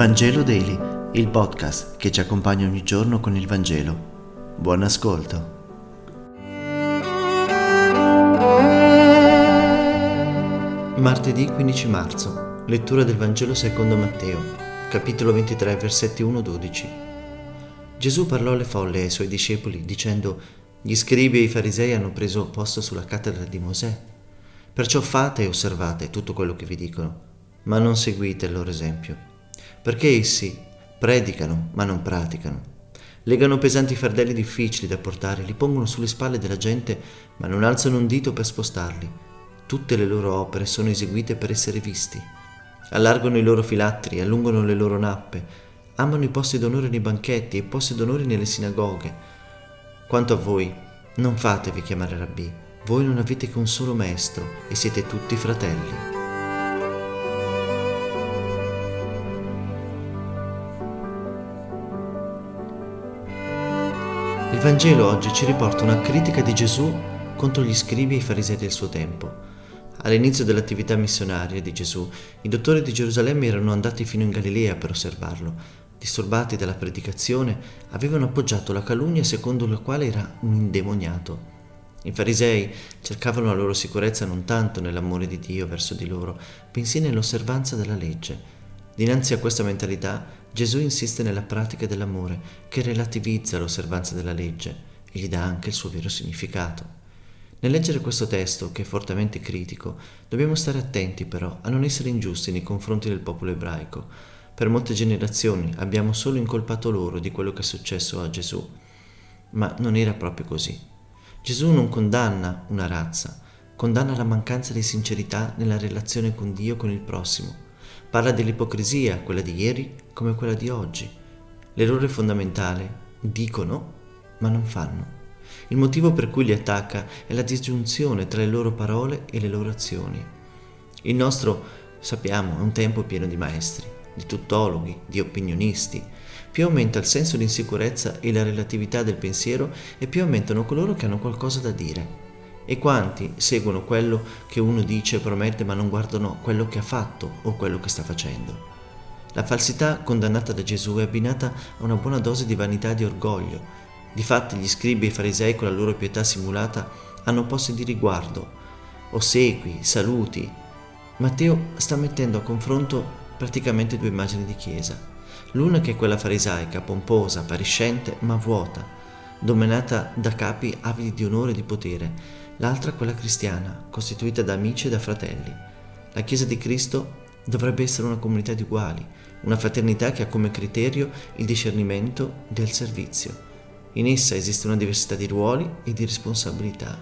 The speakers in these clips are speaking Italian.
Vangelo Daily, il podcast che ci accompagna ogni giorno con il Vangelo. Buon ascolto. Martedì 15 marzo, lettura del Vangelo secondo Matteo, capitolo 23, versetti 1-12. Gesù parlò alle folle e ai suoi discepoli dicendo, gli scribi e i farisei hanno preso posto sulla cattedra di Mosè. Perciò fate e osservate tutto quello che vi dicono, ma non seguite il loro esempio, perché essi predicano ma non praticano. Legano pesanti fardelli difficili da portare, li pongono sulle spalle della gente, ma non alzano un dito per spostarli Tutte le loro opere sono eseguite per essere visti. Allargano i loro filattri, allungano le loro nappe, amano i posti d'onore nei banchetti e i posti d'onore nelle sinagoghe. Quanto a voi, non fatevi chiamare rabbì, voi non avete che un solo maestro e siete tutti fratelli. Il Vangelo oggi ci riporta una critica di Gesù contro gli scribi e i farisei del suo tempo. All'inizio dell'attività missionaria di Gesù, i dottori di Gerusalemme erano andati fino in Galilea per osservarlo. Disturbati dalla predicazione, avevano appoggiato la calunnia secondo la quale era un indemoniato. I farisei cercavano la loro sicurezza non tanto nell'amore di Dio verso di loro, bensì nell'osservanza della legge. Dinanzi a questa mentalità, Gesù insiste nella pratica dell'amore, che relativizza l'osservanza della legge e gli dà anche il suo vero significato. Nel leggere questo testo, che è fortemente critico, dobbiamo stare attenti però a non essere ingiusti nei confronti del popolo ebraico. Per molte generazioni abbiamo solo incolpato loro di quello che è successo a Gesù, ma non era proprio così. Gesù non condanna una razza, condanna la mancanza di sincerità nella relazione con Dio e con il prossimo. Parla dell'ipocrisia, quella di ieri come quella di oggi. L'errore fondamentale, dicono, ma non fanno. Il motivo per cui li attacca è la disgiunzione tra le loro parole e le loro azioni. Il nostro, sappiamo, è un tempo pieno di maestri, di tuttologhi, di opinionisti. Più aumenta il senso di insicurezza e la relatività del pensiero e più aumentano coloro che hanno qualcosa da dire. E quanti seguono quello che uno dice e promette ma non guardano quello che ha fatto o quello che sta facendo. La falsità condannata da Gesù è abbinata a una buona dose di vanità e di orgoglio, Difatti gli scribi e i farisei con la loro pietà simulata hanno posti di riguardo, ossequi, saluti. Matteo sta mettendo a confronto praticamente due immagini di chiesa. L'una che è quella farisaica, pomposa, appariscente, ma vuota, dominata da capi avidi di onore e di potere, l'altra quella cristiana, costituita da amici e da fratelli. La Chiesa di Cristo dovrebbe essere una comunità di uguali, una fraternità che ha come criterio il discernimento del servizio in essa esiste una diversità di ruoli e di responsabilità.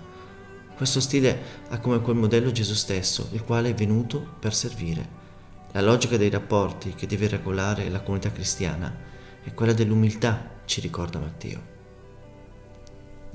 Questo stile ha come quel modello Gesù stesso, il quale è venuto per servire. La logica dei rapporti che deve regolare la comunità cristiana è quella dell'umiltà, ci ricorda Matteo.